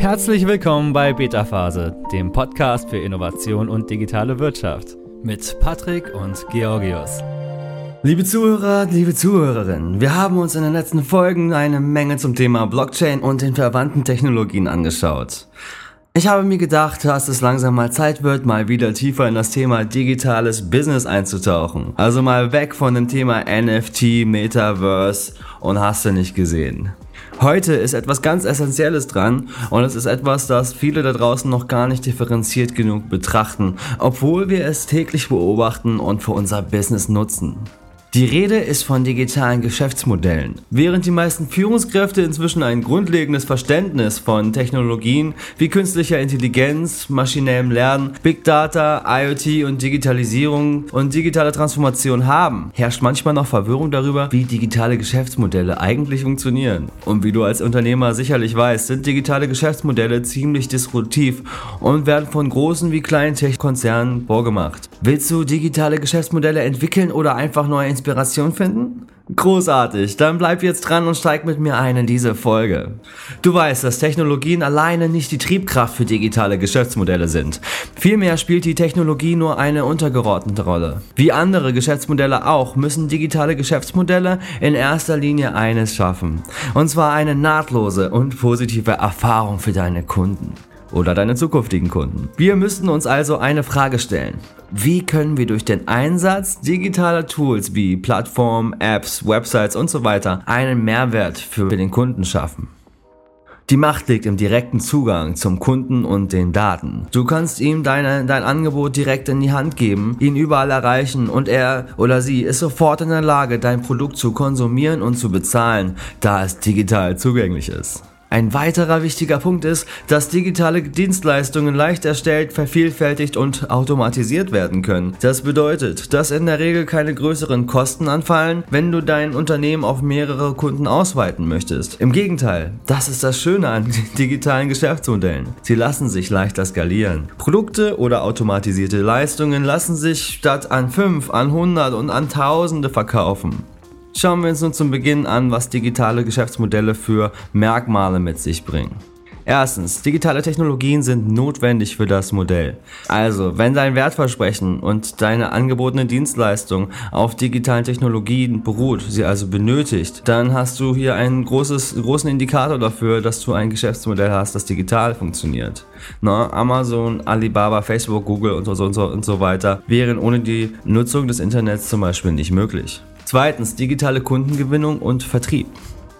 Herzlich willkommen bei Beta Phase, dem Podcast für Innovation und digitale Wirtschaft mit Patrick und Georgios. Liebe Zuhörer, liebe Zuhörerinnen, wir haben uns in den letzten Folgen eine Menge zum Thema Blockchain und den verwandten Technologien angeschaut. Ich habe mir gedacht, dass es langsam mal Zeit wird, mal wieder tiefer in das Thema digitales Business einzutauchen. Also mal weg von dem Thema NFT, Metaverse und hast du nicht gesehen. Heute ist etwas ganz Essentielles dran und es ist etwas, das viele da draußen noch gar nicht differenziert genug betrachten, obwohl wir es täglich beobachten und für unser Business nutzen. Die Rede ist von digitalen Geschäftsmodellen. Während die meisten Führungskräfte inzwischen ein grundlegendes Verständnis von Technologien wie künstlicher Intelligenz, maschinellem Lernen, Big Data, IoT und Digitalisierung und digitale Transformation haben, herrscht manchmal noch Verwirrung darüber, wie digitale Geschäftsmodelle eigentlich funktionieren. Und wie du als Unternehmer sicherlich weißt, sind digitale Geschäftsmodelle ziemlich disruptiv und werden von großen wie kleinen Tech-Konzernen vorgemacht. Willst du digitale Geschäftsmodelle entwickeln oder einfach neue Inspiration finden? Großartig, dann bleib jetzt dran und steig mit mir ein in diese Folge. Du weißt, dass Technologien alleine nicht die Triebkraft für digitale Geschäftsmodelle sind. Vielmehr spielt die Technologie nur eine untergeordnete Rolle. Wie andere Geschäftsmodelle auch, müssen digitale Geschäftsmodelle in erster Linie eines schaffen. Und zwar eine nahtlose und positive Erfahrung für deine Kunden oder deine zukünftigen Kunden. Wir müssten uns also eine Frage stellen. Wie können wir durch den Einsatz digitaler Tools wie Plattformen, Apps, Websites und so weiter einen Mehrwert für den Kunden schaffen? Die Macht liegt im direkten Zugang zum Kunden und den Daten. Du kannst ihm deine, dein Angebot direkt in die Hand geben, ihn überall erreichen und er oder sie ist sofort in der Lage, dein Produkt zu konsumieren und zu bezahlen, da es digital zugänglich ist. Ein weiterer wichtiger Punkt ist, dass digitale Dienstleistungen leicht erstellt, vervielfältigt und automatisiert werden können. Das bedeutet, dass in der Regel keine größeren Kosten anfallen, wenn du dein Unternehmen auf mehrere Kunden ausweiten möchtest. Im Gegenteil, das ist das Schöne an digitalen Geschäftsmodellen. Sie lassen sich leichter skalieren. Produkte oder automatisierte Leistungen lassen sich statt an 5, an 100 und an Tausende verkaufen. Schauen wir uns nun zum Beginn an, was digitale Geschäftsmodelle für Merkmale mit sich bringen. Erstens, digitale Technologien sind notwendig für das Modell. Also, wenn dein Wertversprechen und deine angebotene Dienstleistung auf digitalen Technologien beruht, sie also benötigt, dann hast du hier einen großes, großen Indikator dafür, dass du ein Geschäftsmodell hast, das digital funktioniert. Na, Amazon, Alibaba, Facebook, Google und so, und so und so weiter wären ohne die Nutzung des Internets zum Beispiel nicht möglich. Zweitens, digitale Kundengewinnung und Vertrieb.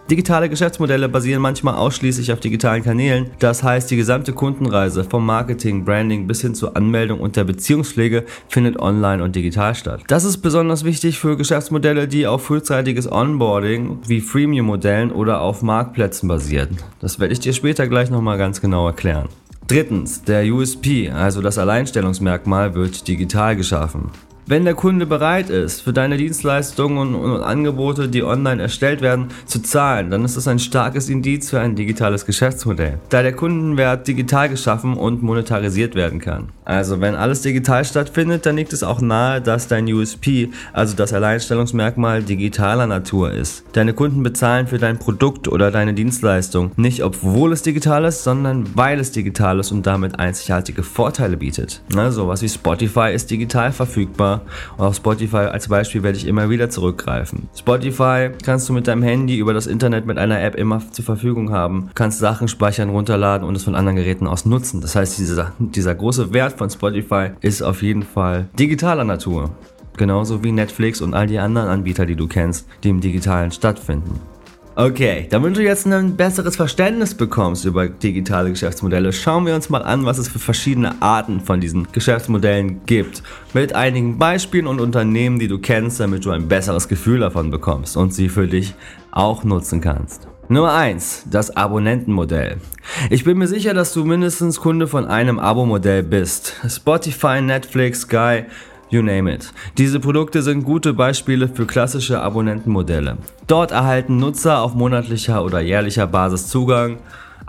Digitale Geschäftsmodelle basieren manchmal ausschließlich auf digitalen Kanälen. Das heißt, die gesamte Kundenreise vom Marketing, Branding bis hin zur Anmeldung und der Beziehungspflege findet online und digital statt. Das ist besonders wichtig für Geschäftsmodelle, die auf frühzeitiges Onboarding wie Freemium-Modellen oder auf Marktplätzen basieren. Das werde ich dir später gleich nochmal ganz genau erklären. Drittens, der USP, also das Alleinstellungsmerkmal, wird digital geschaffen. Wenn der Kunde bereit ist, für deine Dienstleistungen und, und, Angebote, die online erstellt werden, zu zahlen, dann ist das ein starkes Indiz für ein digitales Geschäftsmodell, da der Kundenwert digital geschaffen und monetarisiert werden kann. Also wenn alles digital stattfindet, dann liegt es auch nahe, dass dein USP, also das Alleinstellungsmerkmal digitaler Natur ist. Deine Kunden bezahlen für dein Produkt oder deine Dienstleistung nicht obwohl es digital ist, sondern weil es digital ist und damit einzigartige Vorteile bietet. Na, sowas wie Spotify ist digital verfügbar und auf Spotify als Beispiel werde ich immer wieder zurückgreifen. Spotify kannst du mit deinem Handy über das Internet mit einer App immer zur Verfügung haben. kannst Sachen speichern, runterladen und es von anderen Geräten aus nutzen. Das heißt, dieser, dieser große Wert von Spotify ist auf jeden Fall digitaler Natur. Genauso wie Netflix und all die anderen Anbieter, die du kennst, die im digitalen stattfinden. Okay, damit du jetzt ein besseres Verständnis bekommst über digitale Geschäftsmodelle, schauen wir uns mal an, was es für verschiedene Arten von diesen Geschäftsmodellen gibt. Mit einigen Beispielen und Unternehmen, die du kennst, damit du ein besseres Gefühl davon bekommst und sie für dich auch nutzen kannst. Nummer 1, das Abonnentenmodell. Ich bin mir sicher, dass du mindestens Kunde von einem Abo-Modell bist. Spotify, Netflix, Sky, You name it. Diese Produkte sind gute Beispiele für klassische Abonnentenmodelle. Dort erhalten Nutzer auf monatlicher oder jährlicher Basis Zugang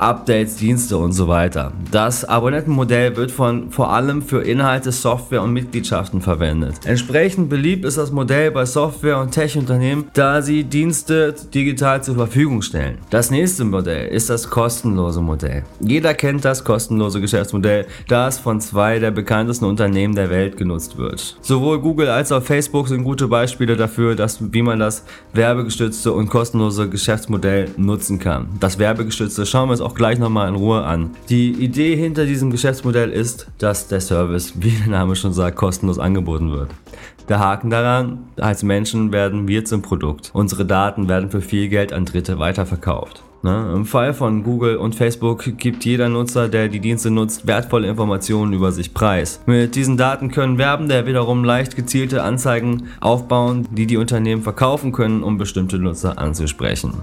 Updates, Dienste und so weiter. Das Abonnentenmodell wird von vor allem für Inhalte, Software und Mitgliedschaften verwendet. Entsprechend beliebt ist das Modell bei Software- und Tech-Unternehmen, da sie Dienste digital zur Verfügung stellen. Das nächste Modell ist das kostenlose Modell. Jeder kennt das kostenlose Geschäftsmodell, das von zwei der bekanntesten Unternehmen der Welt genutzt wird. Sowohl Google als auch Facebook sind gute Beispiele dafür, dass, wie man das werbegestützte und kostenlose Geschäftsmodell nutzen kann. Das werbegestützte schauen wir uns auch auch gleich nochmal in Ruhe an. Die Idee hinter diesem Geschäftsmodell ist, dass der Service, wie der Name schon sagt, kostenlos angeboten wird. Der Haken daran, als Menschen werden wir zum Produkt. Unsere Daten werden für viel Geld an Dritte weiterverkauft. Ne? Im Fall von Google und Facebook gibt jeder Nutzer, der die Dienste nutzt, wertvolle Informationen über sich preis. Mit diesen Daten können Werbende wiederum leicht gezielte Anzeigen aufbauen, die die Unternehmen verkaufen können, um bestimmte Nutzer anzusprechen.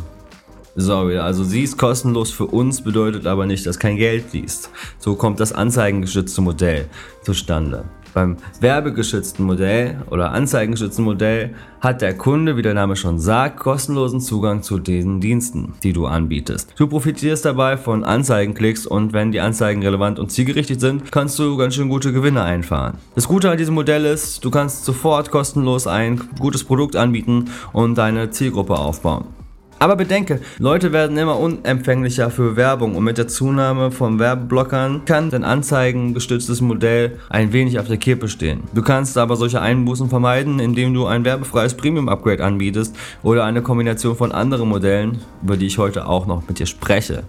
Sorry, also sie ist kostenlos für uns, bedeutet aber nicht, dass kein Geld fließt. So kommt das anzeigengeschützte Modell zustande. Beim werbegeschützten Modell oder anzeigengeschützten Modell hat der Kunde, wie der Name schon sagt, kostenlosen Zugang zu diesen Diensten, die du anbietest. Du profitierst dabei von Anzeigenklicks und wenn die Anzeigen relevant und zielgerichtet sind, kannst du ganz schön gute Gewinne einfahren. Das Gute an diesem Modell ist, du kannst sofort kostenlos ein gutes Produkt anbieten und deine Zielgruppe aufbauen. Aber bedenke, Leute werden immer unempfänglicher für Werbung und mit der Zunahme von Werbeblockern kann dein anzeigengestütztes Modell ein wenig auf der Kippe stehen. Du kannst aber solche Einbußen vermeiden, indem du ein werbefreies Premium-Upgrade anbietest oder eine Kombination von anderen Modellen, über die ich heute auch noch mit dir spreche.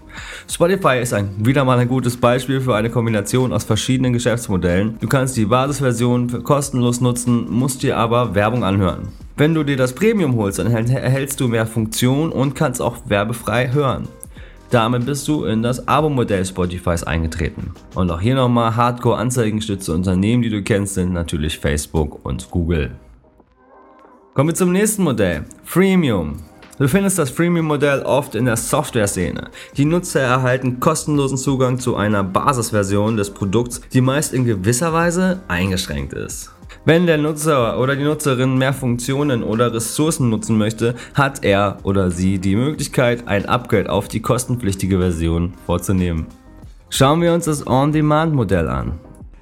Spotify ist ein, wieder mal ein gutes Beispiel für eine Kombination aus verschiedenen Geschäftsmodellen. Du kannst die Basisversion kostenlos nutzen, musst dir aber Werbung anhören. Wenn du dir das Premium holst, dann erhältst du mehr Funktion und kannst auch werbefrei hören. Damit bist du in das Abo-Modell Spotifys eingetreten. Und auch hier nochmal Hardcore-Anzeigengestützte Unternehmen, die du kennst, sind natürlich Facebook und Google. Kommen wir zum nächsten Modell, Freemium. Du findest das Freemium-Modell oft in der Software-Szene. Die Nutzer erhalten kostenlosen Zugang zu einer Basisversion des Produkts, die meist in gewisser Weise eingeschränkt ist. Wenn der Nutzer oder die Nutzerin mehr Funktionen oder Ressourcen nutzen möchte, hat er oder sie die Möglichkeit, ein Upgrade auf die kostenpflichtige Version vorzunehmen. Schauen wir uns das On-Demand-Modell an.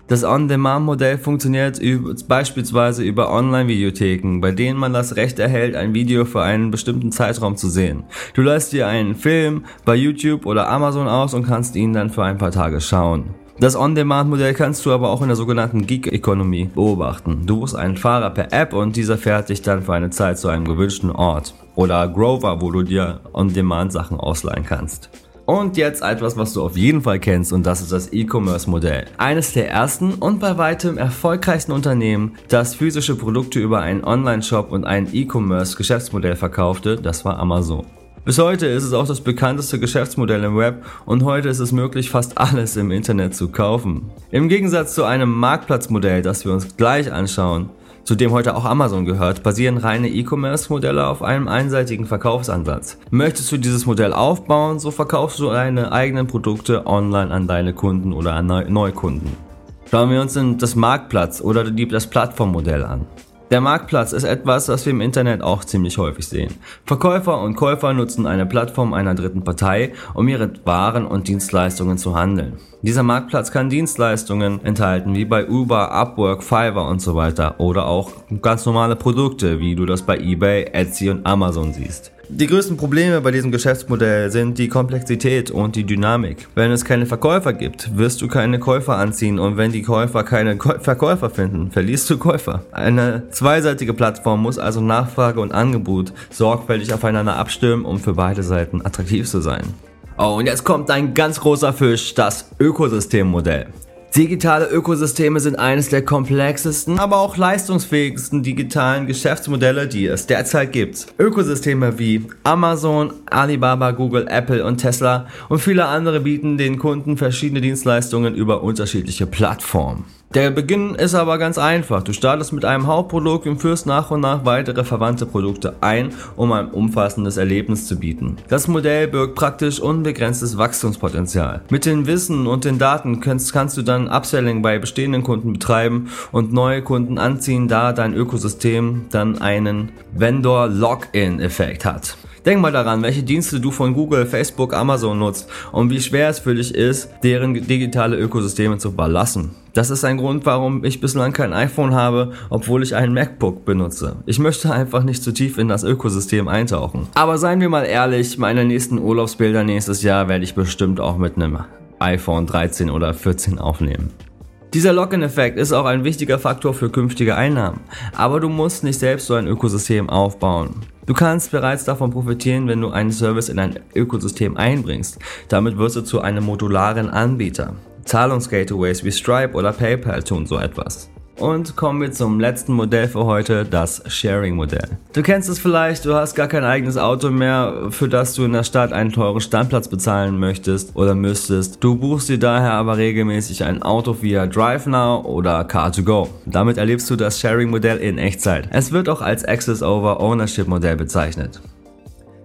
Das On-Demand-Modell funktioniert beispielsweise über Online-Videotheken, bei denen man das Recht erhält, ein Video für einen bestimmten Zeitraum zu sehen. Du lässt dir einen Film bei YouTube oder Amazon aus und kannst ihn dann für ein paar Tage schauen. Das On-Demand-Modell kannst du aber auch in der sogenannten Gig-Economy beobachten. Du buchst einen Fahrer per App und dieser fährt dich dann für eine Zeit zu einem gewünschten Ort. Oder Grover, wo du dir On-Demand-Sachen ausleihen kannst. Und jetzt etwas, was du auf jeden Fall kennst und das ist das E-Commerce-Modell. Eines der ersten und bei weitem erfolgreichsten Unternehmen, das physische Produkte über einen Online-Shop und ein E-Commerce-Geschäftsmodell verkaufte, das war Amazon. Bis heute ist es auch das bekannteste Geschäftsmodell im Web und heute ist es möglich, fast alles im Internet zu kaufen. Im Gegensatz zu einem Marktplatzmodell, das wir uns gleich anschauen, zu dem heute auch Amazon gehört, basieren reine E-Commerce-Modelle auf einem einseitigen Verkaufsansatz. Möchtest du dieses Modell aufbauen, so verkaufst du deine eigenen Produkte online an deine Kunden oder an Neukunden. Schauen wir uns das Marktplatz oder das Plattformmodell an. Der Marktplatz ist etwas, was wir im Internet auch ziemlich häufig sehen. Verkäufer und Käufer nutzen eine Plattform einer dritten Partei, um ihre Waren und Dienstleistungen zu handeln. Dieser Marktplatz kann Dienstleistungen enthalten, wie bei Uber, Upwork, Fiverr und so weiter, oder auch ganz normale Produkte, wie du das bei eBay, Etsy und Amazon siehst. Die größten Probleme bei diesem Geschäftsmodell sind die Komplexität und die Dynamik. Wenn es keine Verkäufer gibt, wirst du keine Käufer anziehen und wenn die Käufer keine Käu Verkäufer finden, verlierst du Käufer. Eine zweiseitige Plattform muss also Nachfrage und Angebot sorgfältig aufeinander abstimmen, um für beide Seiten attraktiv zu sein. Oh, und jetzt kommt ein ganz großer Fisch, das Ökosystemmodell. Digitale Ökosysteme sind eines der komplexesten, aber auch leistungsfähigsten digitalen Geschäftsmodelle, die es derzeit gibt. Ökosysteme wie Amazon, Alibaba, Google, Apple und Tesla und viele andere bieten den Kunden verschiedene Dienstleistungen über unterschiedliche Plattformen. Der Beginn ist aber ganz einfach. Du startest mit einem Hauptprodukt und führst nach und nach weitere verwandte Produkte ein, um ein umfassendes Erlebnis zu bieten. Das Modell birgt praktisch unbegrenztes Wachstumspotenzial. Mit dem Wissen und den Daten kannst, kannst du dann Upselling bei bestehenden Kunden betreiben und neue Kunden anziehen, da dein Ökosystem dann einen Vendor-Lock-in-Effekt hat. Denk mal daran, welche Dienste du von Google, Facebook, Amazon nutzt und wie schwer es für dich ist, deren digitale Ökosysteme zu verlassen. Das ist ein Grund, warum ich bislang kein iPhone habe, obwohl ich ein MacBook benutze. Ich möchte einfach nicht zu tief in das Ökosystem eintauchen. Aber seien wir mal ehrlich, meine nächsten Urlaubsbilder nächstes Jahr werde ich bestimmt auch mit einem iPhone 13 oder 14 aufnehmen. Dieser Lock-in-Effekt ist auch ein wichtiger Faktor für künftige Einnahmen, aber du musst nicht selbst so ein Ökosystem aufbauen. Du kannst bereits davon profitieren, wenn du einen Service in ein Ökosystem einbringst. Damit wirst du zu einem modularen Anbieter. Zahlungsgateways wie Stripe oder PayPal tun so etwas. Und kommen wir zum letzten Modell für heute, das Sharing-Modell. Du kennst es vielleicht, du hast gar kein eigenes Auto mehr, für das du in der Stadt einen teuren Standplatz bezahlen möchtest oder müsstest. Du buchst dir daher aber regelmäßig ein Auto via DriveNow oder Car2Go. Damit erlebst du das Sharing-Modell in Echtzeit. Es wird auch als Access-over-Ownership-Modell bezeichnet.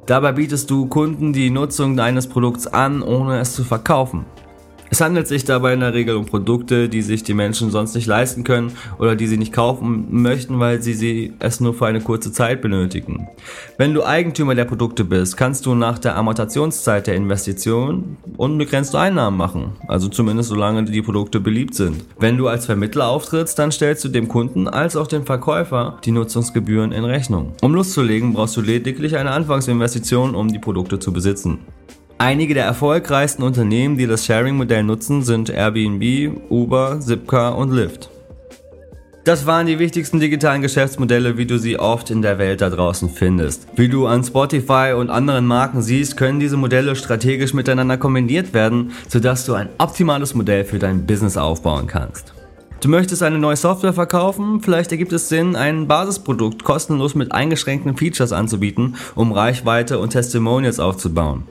Dabei bietest du Kunden die Nutzung deines Produkts an, ohne es zu verkaufen. Es handelt sich dabei in der Regel um Produkte, die sich die Menschen sonst nicht leisten können oder die sie nicht kaufen möchten, weil sie, sie es nur für eine kurze Zeit benötigen. Wenn du Eigentümer der Produkte bist, kannst du nach der Amortationszeit der Investition unbegrenzte Einnahmen machen, also zumindest solange die Produkte beliebt sind. Wenn du als Vermittler auftrittst, dann stellst du dem Kunden als auch dem Verkäufer die Nutzungsgebühren in Rechnung. Um loszulegen, brauchst du lediglich eine Anfangsinvestition, um die Produkte zu besitzen. Einige der erfolgreichsten Unternehmen, die das Sharing-Modell nutzen, sind Airbnb, Uber, Zipcar und Lyft. Das waren die wichtigsten digitalen Geschäftsmodelle, wie du sie oft in der Welt da draußen findest. Wie du an Spotify und anderen Marken siehst, können diese Modelle strategisch miteinander kombiniert werden, sodass du ein optimales Modell für dein Business aufbauen kannst. Du möchtest eine neue Software verkaufen? Vielleicht ergibt es Sinn, ein Basisprodukt kostenlos mit eingeschränkten Features anzubieten, um Reichweite und Testimonials aufzubauen.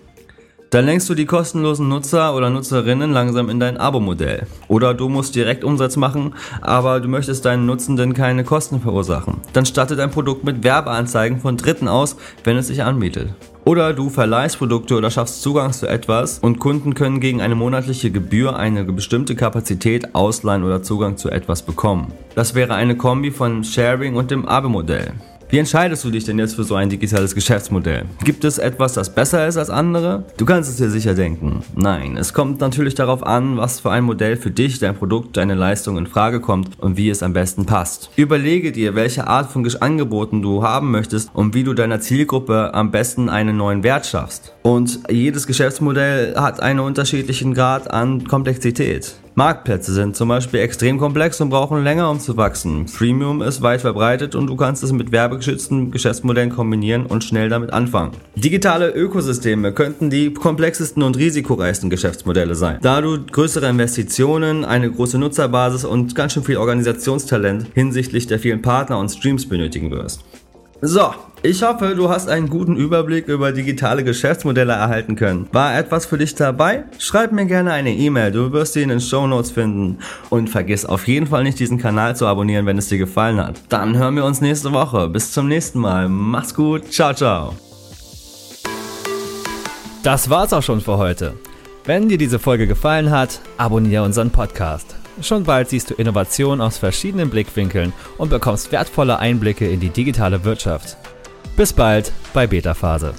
Dann lenkst du die kostenlosen Nutzer oder Nutzerinnen langsam in dein Abo-Modell. Oder du musst direkt Umsatz machen, aber du möchtest deinen Nutzenden keine Kosten verursachen. Dann stattet dein Produkt mit Werbeanzeigen von Dritten aus, wenn es sich anbietet. Oder du verleihst Produkte oder schaffst Zugang zu etwas und Kunden können gegen eine monatliche Gebühr eine bestimmte Kapazität ausleihen oder Zugang zu etwas bekommen. Das wäre eine Kombi von Sharing und dem Abo-Modell. Wie entscheidest du dich denn jetzt für so ein digitales Geschäftsmodell? Gibt es etwas, das besser ist als andere? Du kannst es dir sicher denken. Nein, es kommt natürlich darauf an, was für ein Modell für dich, dein Produkt, deine Leistung in Frage kommt und wie es am besten passt. Überlege dir, welche Art von Angeboten du haben möchtest und wie du deiner Zielgruppe am besten einen neuen Wert schaffst. Und jedes Geschäftsmodell hat einen unterschiedlichen Grad an Komplexität. Marktplätze sind zum Beispiel extrem komplex und brauchen länger, um zu wachsen. Freemium ist weit verbreitet und du kannst es mit werbegeschützten Geschäftsmodellen kombinieren und schnell damit anfangen. Digitale Ökosysteme könnten die komplexesten und risikoreichsten Geschäftsmodelle sein, da du größere Investitionen, eine große Nutzerbasis und ganz schön viel Organisationstalent hinsichtlich der vielen Partner und Streams benötigen wirst. So, ich hoffe, du hast einen guten Überblick über digitale Geschäftsmodelle erhalten können. War etwas für dich dabei? Schreib mir gerne eine E-Mail, du wirst sie in den Show Notes finden. Und vergiss auf jeden Fall nicht, diesen Kanal zu abonnieren, wenn es dir gefallen hat. Dann hören wir uns nächste Woche. Bis zum nächsten Mal. Mach's gut. Ciao, ciao. Das war's auch schon für heute. Wenn dir diese Folge gefallen hat, abonniere unseren Podcast. Schon bald siehst du Innovation aus verschiedenen Blickwinkeln und bekommst wertvolle Einblicke in die digitale Wirtschaft. Bis bald bei Beta Phase.